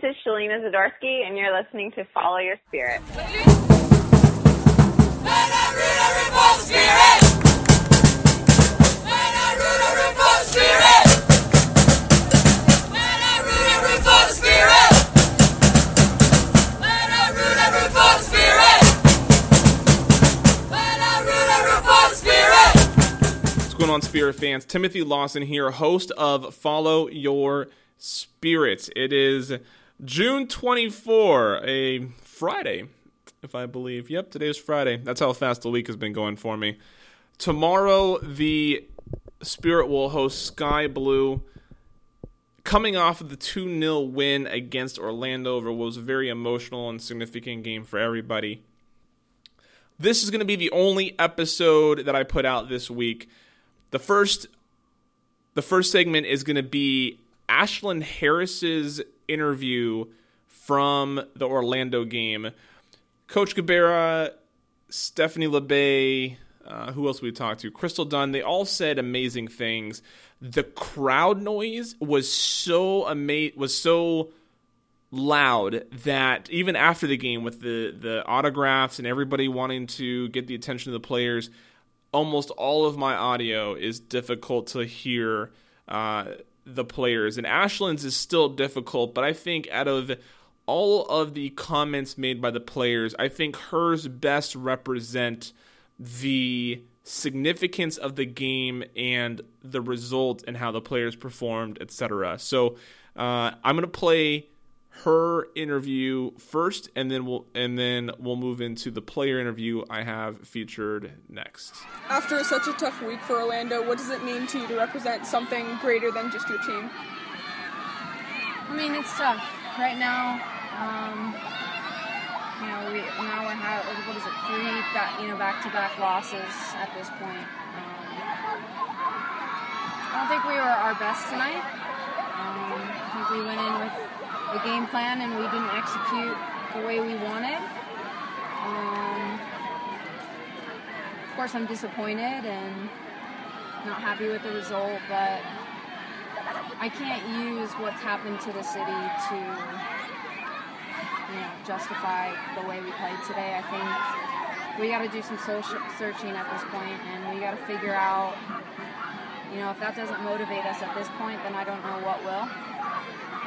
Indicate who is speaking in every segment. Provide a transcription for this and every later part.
Speaker 1: This is Shelina Zadorsky, and you're listening to Follow Your Spirit.
Speaker 2: What's going on, Spirit fans? Timothy Lawson here, host of Follow Your Spirit. It is June 24, a Friday, if I believe. Yep, today is Friday. That's how fast the week has been going for me. Tomorrow, the Spirit will host Sky Blue. Coming off of the 2 0 win against Orlando over was a very emotional and significant game for everybody. This is going to be the only episode that I put out this week. The first the first segment is going to be Ashlyn Harris's interview from the Orlando game. Coach Gabarra, Stephanie Labbé, uh, who else we talked to? Crystal Dunn. They all said amazing things. The crowd noise was so ama- was so loud that even after the game with the the autographs and everybody wanting to get the attention of the players almost all of my audio is difficult to hear uh, the players. And ashlyn's is still difficult but i think out of all of the comments made by the players i think hers best represent the significance of the game and the result and how the players performed etc so uh, i'm going to play her interview first, and then we'll and then we'll move into the player interview I have featured next.
Speaker 3: After such a tough week for Orlando, what does it mean to you to represent something greater than just your team?
Speaker 4: I mean, it's tough right now. Um, you know, we now we have what is it, three back, you know back-to-back losses at this point. Um, I don't think we were our best tonight. Um, I think we went in with a game plan and we didn't execute the way we wanted. Um, of course, I'm disappointed and not happy with the result, but I can't use what's happened to the city to, you know, justify the way we played today. I think we got to do some social searching at this point, and we got to figure out, you know, if that doesn't motivate us at this point, then I don't know what will.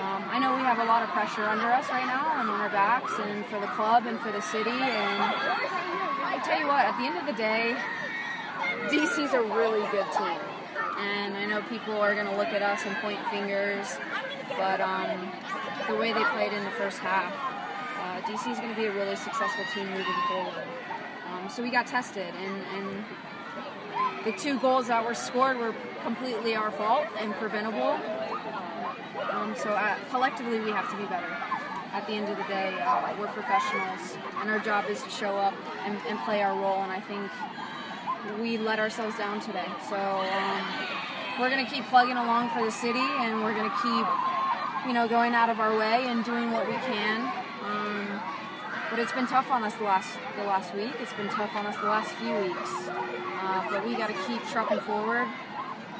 Speaker 4: Um, I know we have a lot of pressure under us right now and on our backs, and for the club and for the city. And I tell you what, at the end of the day, DC's a really good team. And I know people are going to look at us and point fingers, but um, the way they played in the first half, uh, DC is going to be a really successful team moving forward. Um, so we got tested, and, and the two goals that were scored were completely our fault and preventable. Um, so uh, collectively, we have to be better. At the end of the day, uh, we're professionals, and our job is to show up and, and, play our role. And I think we let ourselves down today. So um, we're going to keep plugging along for the city, and we're going to keep, you know, going out of our way and doing what we can. Um, but it's been tough on us the last the last week. It's been tough on us the last few weeks. Uh, but we got to keep trucking forward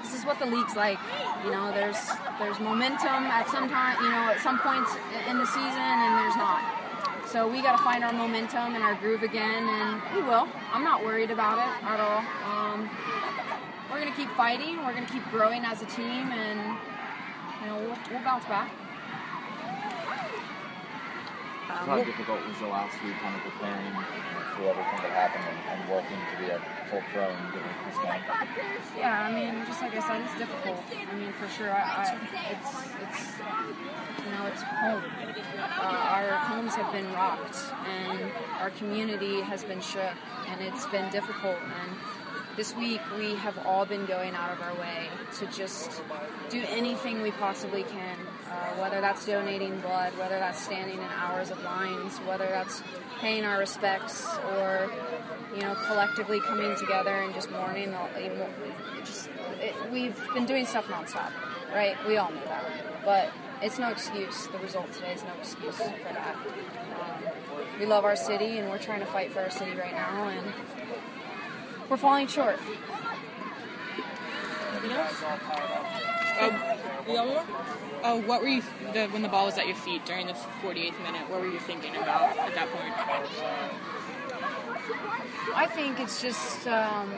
Speaker 4: this is what the league's like. You know, there's there's momentum at some time, you know, at some points in the season, and there's not. So we got to find our momentum and our groove again, and we will. I'm not worried about it at all. Um, we're gonna keep fighting. We're gonna keep growing as a team, and you know, we'll, we'll bounce back.
Speaker 5: How difficult was the last week kind of preparing for everything that happened and, and, working to be a full pro and getting this game?
Speaker 4: Yeah, I mean, just like I said, it's difficult. I mean, for sure, I, I, it's it's you know, it's home. Uh, our homes have been rocked, and our community has been shook, and it's been difficult. And this week we have all been going out of our way to just do anything we possibly can uh, whether that's donating blood, whether that's standing in hours of lines, whether that's paying our respects, or you know collectively coming together and just mourning. Just it, we've been doing stuff nonstop, right? We all know that, but it's no excuse. The result today is no excuse for that. Um, we love our city, and we're trying to fight for our city right now, and we're falling short.
Speaker 6: Uh, uh, what were you the, when the ball was at your feet during the 48th minute? What were you thinking about at that point?
Speaker 4: I think it's just um,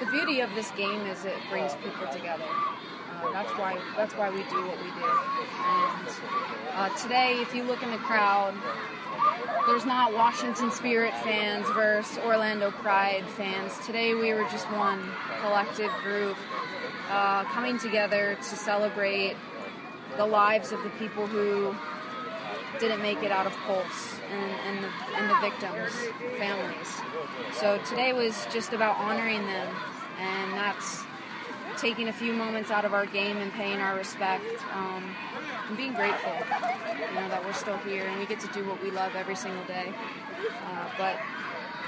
Speaker 4: the beauty of this game is it brings people together. Uh, that's why that's why we do what we do. And uh, today, if you look in the crowd, there's not Washington Spirit fans versus Orlando Pride fans. Today, we were just one collective group uh, coming together to celebrate the lives of the people who didn't make it out of Pulse and, and, the, and the victims' families. So today was just about honoring them, and that's taking a few moments out of our game and paying our respect um, and being grateful, you know, that we're still here and we get to do what we love every single day. Uh, but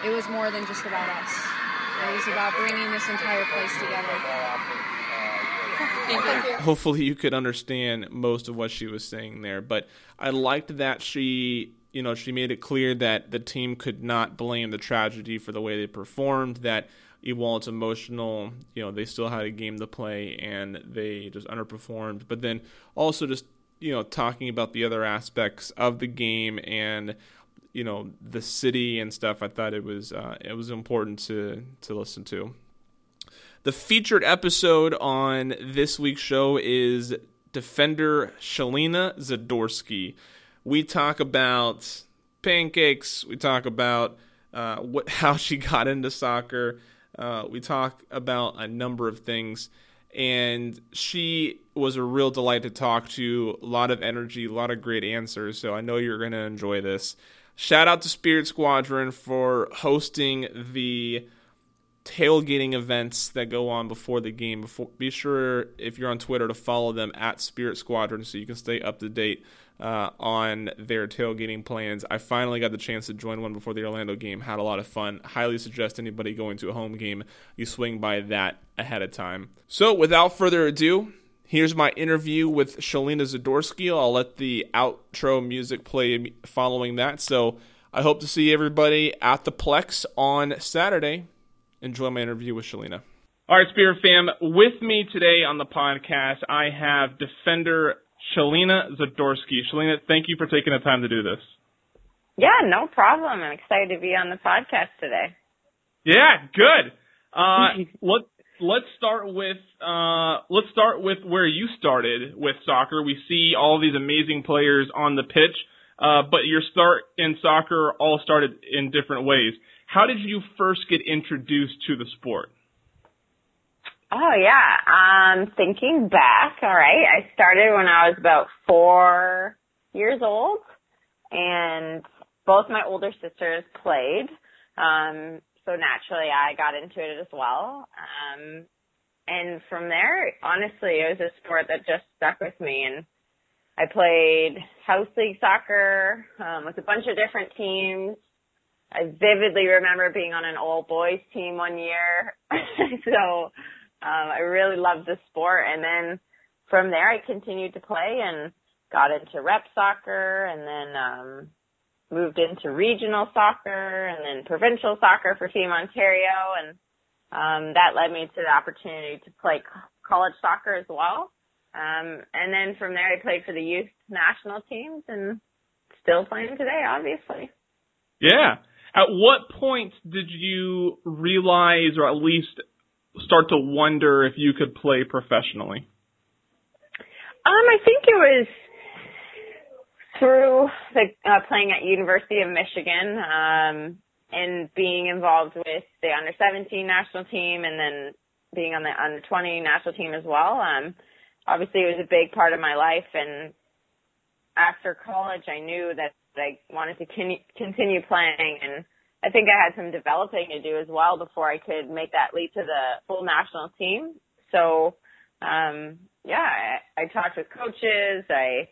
Speaker 4: it was more than just about us. It was about bringing this entire place together.
Speaker 2: Hopefully, you could understand most of what she was saying there. But I liked that she, you know, she made it clear that the team could not blame the tragedy for the way they performed. That while it's emotional, you know, they still had a game to play and they just underperformed. But then also just, you know, talking about the other aspects of the game and you know the city and stuff. I thought it was uh, it was important to to listen to. The featured episode on this week's show is defender Shelina Zadorsky. We talk about pancakes. We talk about uh, what how she got into soccer. Uh, we talk about a number of things, and she was a real delight to talk to. A lot of energy, a lot of great answers. So I know you're going to enjoy this. Shout out to Spirit Squadron for hosting the tailgating events that go on before the game. Before, be sure if you're on Twitter to follow them at Spirit Squadron so you can stay up to date uh, on their tailgating plans. I finally got the chance to join one before the Orlando game. Had a lot of fun. Highly suggest anybody going to a home game you swing by that ahead of time. So without further ado. Here's my interview with Shelina Zadorsky. I'll let the outro music play following that. So I hope to see everybody at the Plex on Saturday enjoy my interview with Shelina. All right, Spirit fam, with me today on the podcast, I have defender Shelina Zadorsky. Shelina, thank you for taking the time to do this.
Speaker 1: Yeah, no problem. I'm excited to be on the podcast today.
Speaker 2: Yeah, good. Uh, let let's start with uh, let's start with where you started with soccer. We see all these amazing players on the pitch, uh, but your start in soccer all started in different ways. How did you first get introduced to the sport?
Speaker 1: Oh yeah. Um, thinking back, all right, I started when I was about four years old, and both my older sisters played. Um, so naturally, I got into it as well. Um, and from there, honestly, it was a sport that just stuck with me, and I played house league soccer um, with a bunch of different teams. I vividly remember being on an all boys team one year. so um, I really loved the sport. And then from there, I continued to play and got into rep soccer and then um, moved into regional soccer and then provincial soccer for Team Ontario. And um, that led me to the opportunity to play college soccer as well. Um, and then from there, I played for the youth national teams and still playing today, obviously.
Speaker 2: Yeah. At what point did you realize, or at least start to wonder if you could play professionally?
Speaker 1: Um, I think it was through the, uh, playing at University of Michigan um, and being involved with the under 17 national team, and then being on the under 20 national team as well. Um, obviously, it was a big part of my life, and after college, I knew that I wanted to con- continue playing and I think I had some developing to do as well before I could make that leap to the full national team. So, um, yeah, I, I talked with coaches. I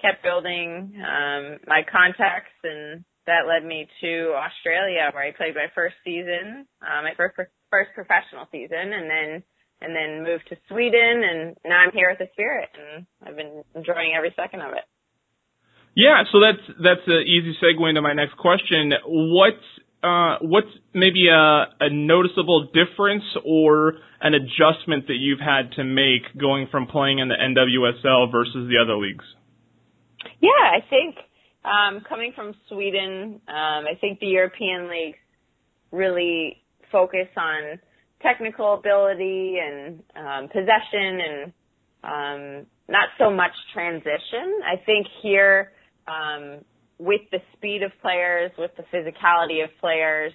Speaker 1: kept building um, my contacts, and that led me to Australia, where I played my first season, uh, my first first professional season, and then and then moved to Sweden, and now I'm here with the Spirit, and I've been enjoying every second of it.
Speaker 2: Yeah, so that's that's an easy segue into my next question. What
Speaker 7: uh, what's maybe a, a noticeable difference or an adjustment that you've had to make going from playing in the NWSL versus the other leagues?
Speaker 1: Yeah, I think um, coming from Sweden, um, I think the European leagues really focus on technical ability and um, possession and um, not so much transition. I think here, um, with the speed of players, with the physicality of players,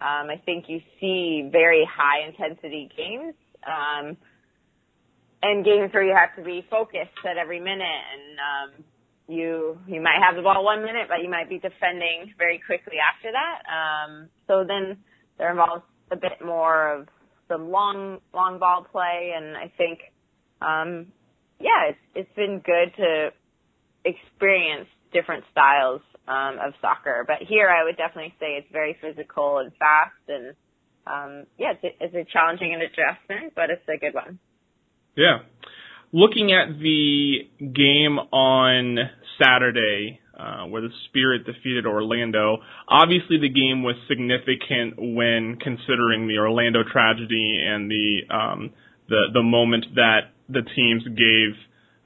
Speaker 1: um, I think you see very high intensity games. Um, and games where you have to be focused at every minute and um, you you might have the ball one minute but you might be defending very quickly after that. Um, so then there involves a bit more of some long long ball play and I think um, yeah, it's it's been good to experience different styles um, of soccer. But here, I would definitely say it's very physical and fast, and um, yeah, it's a, it's a challenging adjustment, but it's a good one.
Speaker 7: Yeah. Looking at the game on Saturday, uh, where the Spirit defeated Orlando, obviously the game was significant when considering the Orlando tragedy and the um, the the moment that the teams gave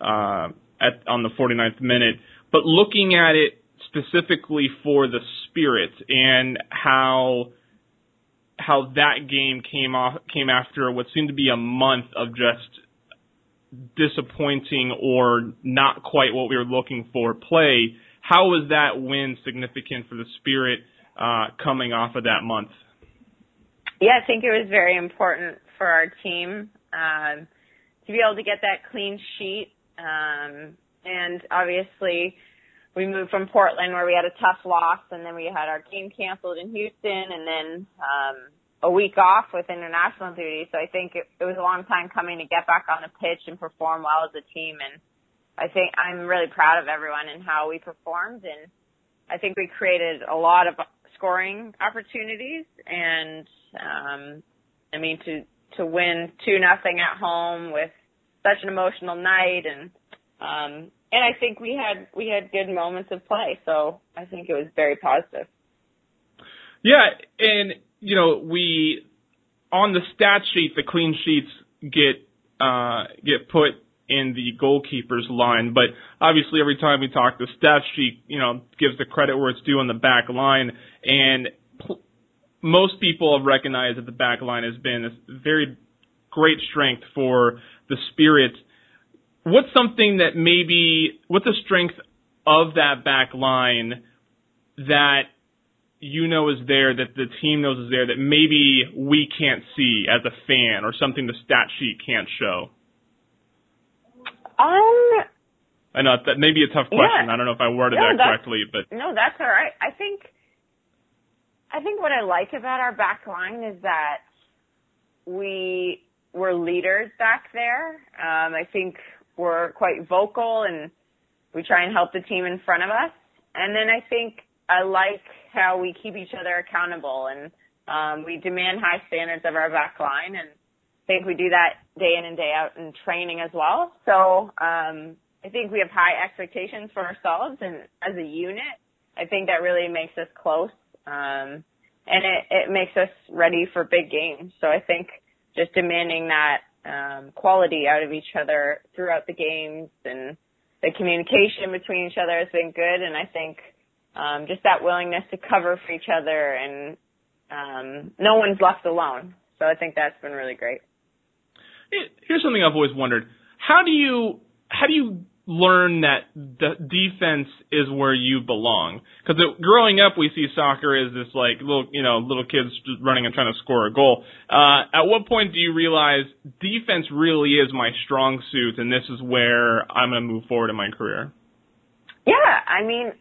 Speaker 7: uh, at on the 49th minute. But looking at it specifically for the Spirit and how how that game came off came after what seemed to be a month of just disappointing or not quite what we were looking for play. How was that win significant for the Spirit uh, coming off of that month?
Speaker 1: Yeah, I think it was very important for our team. Um, to be able to get that clean sheet. Um, and obviously, we moved from Portland where we had a tough loss, and then we had our game canceled in Houston, and then um, a week off with international duty. So I think it, it was a long time coming to get back on the pitch and perform well as a team. And I think I'm really proud of everyone and how we performed. And I think we created a lot of scoring opportunities. And um, I mean to to win two nothing at home with such an emotional night and um and I think we had we had good moments of play, so I think it was very positive.
Speaker 7: Yeah, and you know, we on the stat sheet the clean sheets get uh get put in the goalkeeper's line, but obviously every time we talk the stat sheet, you know, gives the credit where it's due on the back line and pl- most people have recognized that the back line has been a very great strength for the Spirit. What's something that maybe, what's the strength of that back line that you know is there, that the team knows is there, that maybe we can't see as a fan, or something the stat sheet can't show?
Speaker 1: Um,
Speaker 7: I know that may be a tough question.
Speaker 1: Yeah.
Speaker 7: I don't know if I worded
Speaker 1: No,
Speaker 7: that correctly, but
Speaker 1: no, that's all right. I think I think what I like about our back line is that we were leaders back there. Um, I think we're quite vocal and we try and help the team in front of us. And then I think I like how we keep each other accountable and um, we demand high standards of our back line and I think we do that day in and day out in training as well. So um, I think we have high expectations for ourselves and as a unit, I think that really makes us close. Um, and it, it makes us ready for big games. So I think just demanding that um, quality out of each other throughout the games and the communication between each other has been good. And I think um, just that willingness to cover for each other and um, no one's left alone. So I think that's been really great.
Speaker 7: here's something I've always wondered: how do you how do you learn that the defense is where you belong? Because growing up, we see soccer as this like little you know little kids running and trying to score a goal. Uh, at what point do you realize defense really is my strong suit, and this is where I'm going to move forward in my career?
Speaker 1: Yeah, I mean,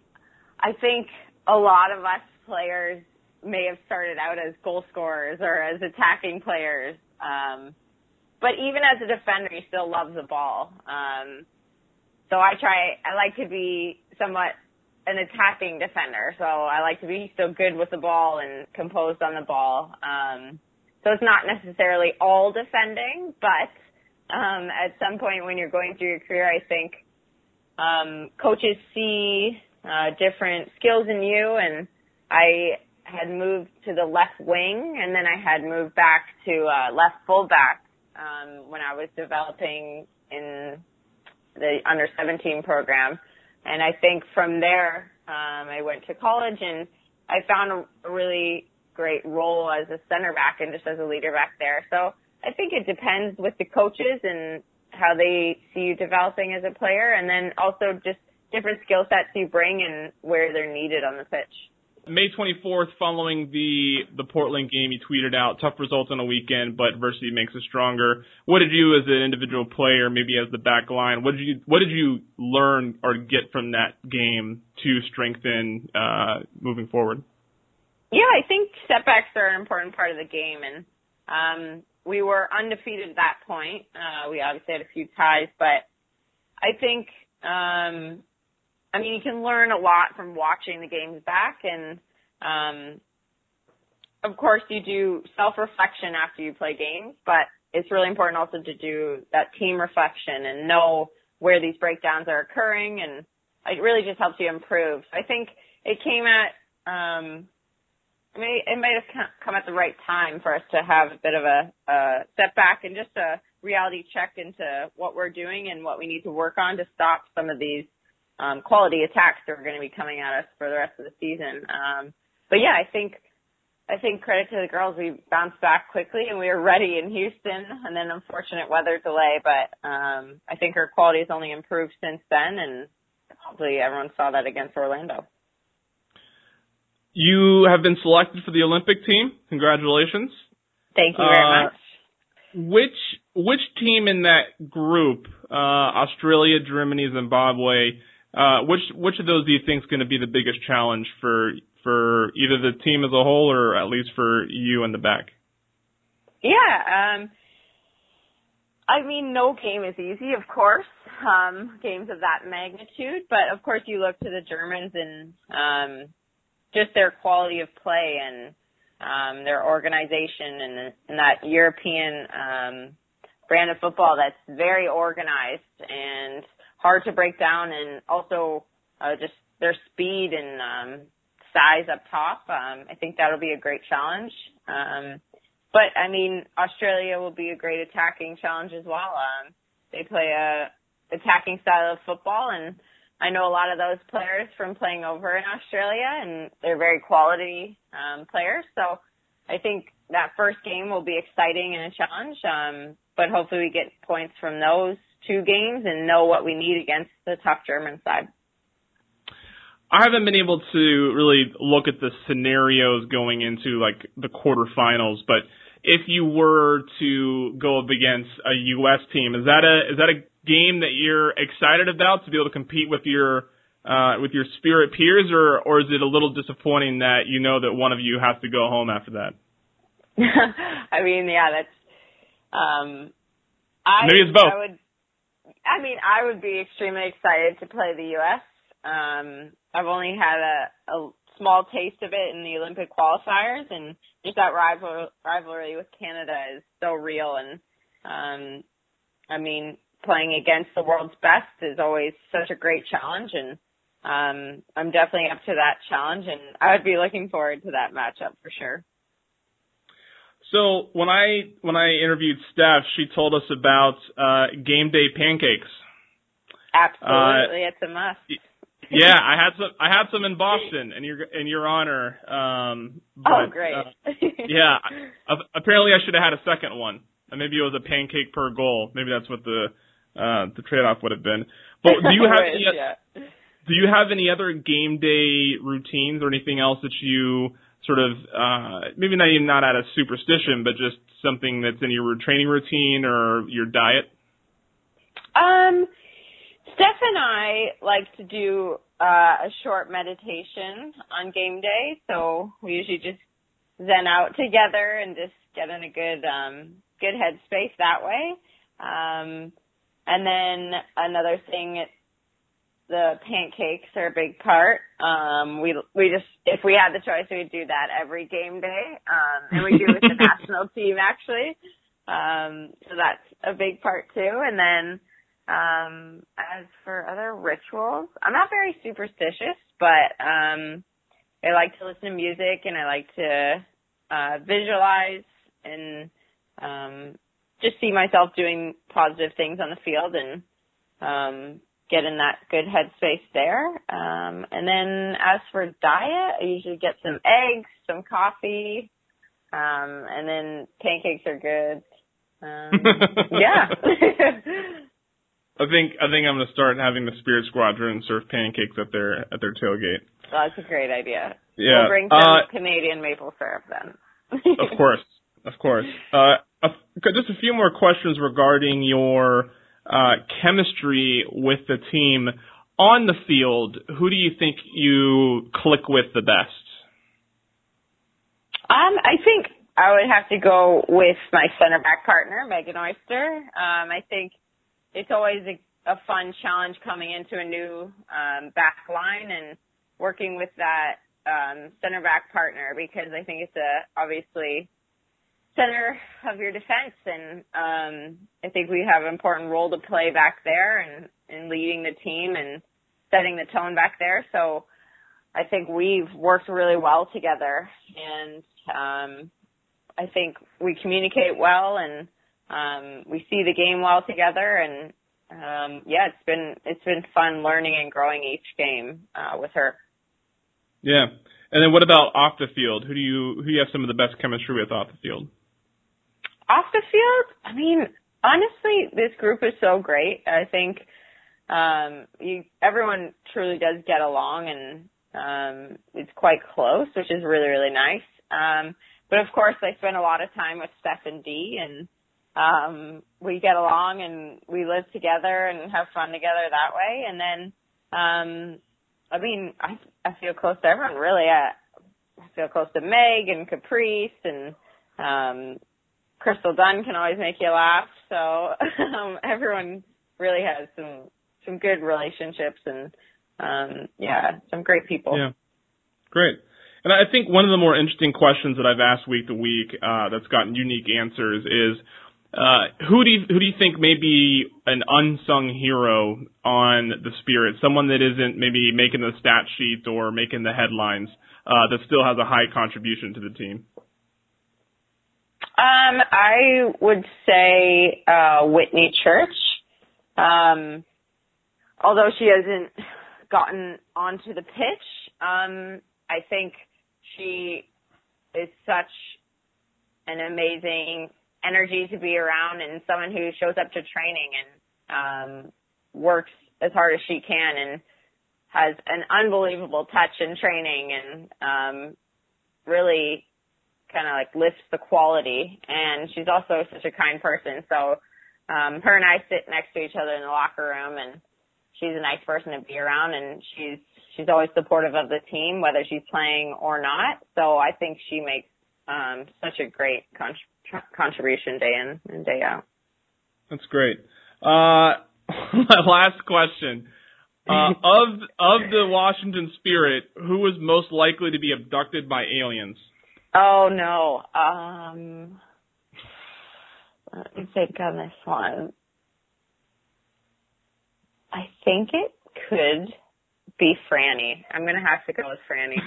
Speaker 1: I think a lot of us players may have started out as goal scorers or as attacking players. Um, but even as a defender, you still love the ball. Um, so I try, I like to be somewhat an attacking defender. So I like to be still good with the ball and composed on the ball. Um, so it's not necessarily all defending, but um, at some point when you're going through your career, I think um, coaches see uh, different skills in you, and I had moved to the left wing, and then I had moved back to uh, left fullback um, when I was developing in the under 17 program. And I think from there, um, I went to college and I found a really great role as a center back and just as a leader back there. So I think it depends with the coaches and how they see you developing as a player and then also just different skill sets you bring and where they're needed on the pitch.
Speaker 7: May 24th, following the the Portland game, you tweeted out tough results on a weekend, but adversity makes us stronger. What did you, as an individual player, maybe as the back line, what did you what did you learn or get from that game to strengthen uh, moving forward?
Speaker 1: Yeah, I think setbacks are an important part of the game, and um, we were undefeated at that point. Uh, we obviously had a few ties, but I think um, I mean, you can learn a lot from watching the games back and, um, of course you do self-reflection after you play games, but it's really important also to do that team reflection and know where these breakdowns are occurring and it really just helps you improve. I think it came at, um, I mean, it might have come at the right time for us to have a bit of a, a setback and just a reality check into what we're doing and what we need to work on to stop some of these um, quality attacks that are going to be coming at us for the rest of the season. Um, but yeah, I think I think credit to the girls. We bounced back quickly and we were ready in Houston, and then unfortunate weather delay. But um, I think our quality has only improved since then, and hopefully everyone saw that against Orlando.
Speaker 7: You have been selected for the Olympic team. Congratulations.
Speaker 1: Thank you very uh, much.
Speaker 7: Which which team in that group, uh, Australia, Germany, Zimbabwe, uh, which which of those do you think is going to be the biggest challenge for for either the team as a whole or at least for you in the back?
Speaker 1: Yeah, um, I mean, no game is easy, of course. Um, games of that magnitude, but of course, you look to the Germans and um, just their quality of play and um, their organization and, and that European um, brand of football that's very organized and hard to break down and also uh, just their speed and um, size up top. Um, I think that'll be a great challenge. Um, but I mean, Australia will be a great attacking challenge as well. Um, they play a attacking style of football, and I know a lot of those players from playing over in Australia, and they're very quality um, players. So I think that first game will be exciting and a challenge. Um, but hopefully we get points from those two games and know what we need against the tough German side.
Speaker 7: I haven't been able to really look at the scenarios going into like the quarterfinals, but if you were to go up against a U.S. team, is that a is that a game that you're excited about to be able to compete with your uh, with your Spirit peers, or or is it a little disappointing that you know that one of you has to go home after that?
Speaker 1: I mean, yeah, that's. Um, I,
Speaker 7: Maybe it's both.
Speaker 1: I would I mean, I would be extremely excited to play the U.S. Um, I've only had a, a small taste of it in the Olympic qualifiers, and just that rival, rivalry with Canada is so real. And um, I mean, playing against the world's best is always such a great challenge, and um, I'm definitely up to that challenge, and I would be looking forward to that matchup for sure.
Speaker 7: So when I when I interviewed Steph, she told us about uh, game day pancakes.
Speaker 1: Absolutely, uh, it's a must.
Speaker 7: yeah, I had some. I had some in Boston, in your in your honor. Um,
Speaker 1: oh,
Speaker 7: but,
Speaker 1: oh, great.
Speaker 7: Uh, yeah, apparently I should have had a second one. Maybe it was a pancake per goal. Maybe that's what the uh, the trade off would have been. But do you have any?
Speaker 1: yeah.
Speaker 7: Do you have any other game day routines or anything else that you sort of uh, maybe not even not out of superstition, but just something that's in your training routine or your diet?
Speaker 1: Um, Steph and I like to do uh, a short meditation on game day, so we usually just zen out together and just get in a good um, good headspace that way. Um, and then another thing the pancakes are a big part. Um, we we just if we had the choice, we'd do that every game day, um, and we do with the national team actually. Um, so that's a big part too. And then um, as for other rituals, I'm not very superstitious, but um, I like to listen to music and I like to uh, visualize and um, just see myself doing positive things on the field and um, get in that good headspace there. Um, and then as for diet, I usually get some eggs, some coffee, um, and then pancakes are good. Um, yeah.
Speaker 7: I think I think I'm gonna start having the Spirit Squadron serve pancakes at their at their tailgate.
Speaker 1: That's a great idea.
Speaker 7: Yeah.
Speaker 1: We'll bring some
Speaker 7: uh,
Speaker 1: Canadian maple syrup then.
Speaker 7: of course, of course. Uh, a, just a few more questions regarding your uh, chemistry with the team on the field. Who do you think you click with the best?
Speaker 1: Um, I think I would have to go with my center back partner, Megan Oyster. Um, I think it's always a, a fun challenge coming into a new um, back line and working with that um, center back partner because I think it's a obviously center of your defense and um, I think we have an important role to play back there and in leading the team and setting the tone back there. So I think we've worked really well together and um, I think we communicate well and um, we see the game well together and um, yeah, it's been it's been fun learning and growing each game uh, with her.
Speaker 7: Yeah, and then what about off the field? Who do you who do you have some of the best chemistry with off the field?
Speaker 1: Off the field, I mean, honestly, this group is so great. I think um, you everyone truly does get along, and um, it's quite close, which is really really nice. Um, but of course, I spend a lot of time with Steph and Dee, and um, we get along and we live together and have fun together that way. And then, um, I mean, I, I feel close to everyone really. I, I feel close to Meg and Caprice and, um, Crystal Dunn can always make you laugh. So, um, everyone really has some, some good relationships and, um, yeah, some great people.
Speaker 7: Yeah. Great. And I think one of the more interesting questions that I've asked week to week, uh, that's gotten unique answers is, uh, who do you, who do you think may be an unsung hero on the Spirit? Someone that isn't maybe making the stat sheets or making the headlines, uh, that still has a high contribution to the team.
Speaker 1: Um, I would say uh, Whitney Church. Um, although she hasn't gotten onto the pitch, um, I think she is such an amazing energy to be around and someone who shows up to training and um, works as hard as she can and has an unbelievable touch in training and um, really kind of like lifts the quality. And she's also such a kind person. So um, her and I sit next to each other in the locker room, and she's a nice person to be around. And she's she's always supportive of the team, whether she's playing or not. So I think she makes um, such a great con- contribution day in and day out.
Speaker 7: That's great. Uh, my last question. Uh, of of the Washington Spirit, who was most likely to be abducted by aliens?
Speaker 1: Oh no. Um, let me think on this one. I think it could be Franny. I'm gonna have to go with Franny.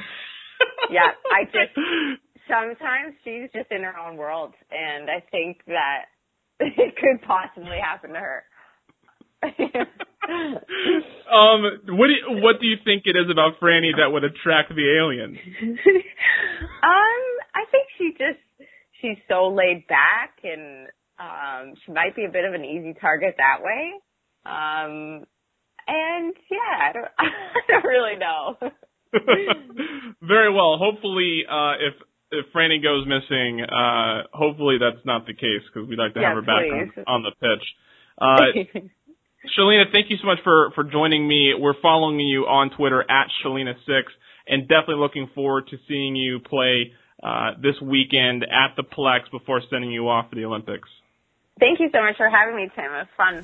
Speaker 1: yeah, I just sometimes she's just in her own world, and I think that it could possibly happen to her.
Speaker 7: um, what do you, what do you think it is about Franny that would attract the aliens?
Speaker 1: um, I think she just she's so laid back, and um, she might be a bit of an easy target that way. Um, and yeah, I don't, I don't really know.
Speaker 7: Very well. Hopefully, uh, if if Franny goes missing, uh, hopefully that's not the case because we'd like to
Speaker 1: Yeah,
Speaker 7: have her back
Speaker 1: please.
Speaker 7: on, on the pitch. Uh, Shelina, thank you so much for, for joining me. We're following you on Twitter at Shalina6 and definitely looking forward to seeing you play uh, this weekend at the Plex before sending you off for the Olympics.
Speaker 1: Thank you so much for having me, Tim. It was fun.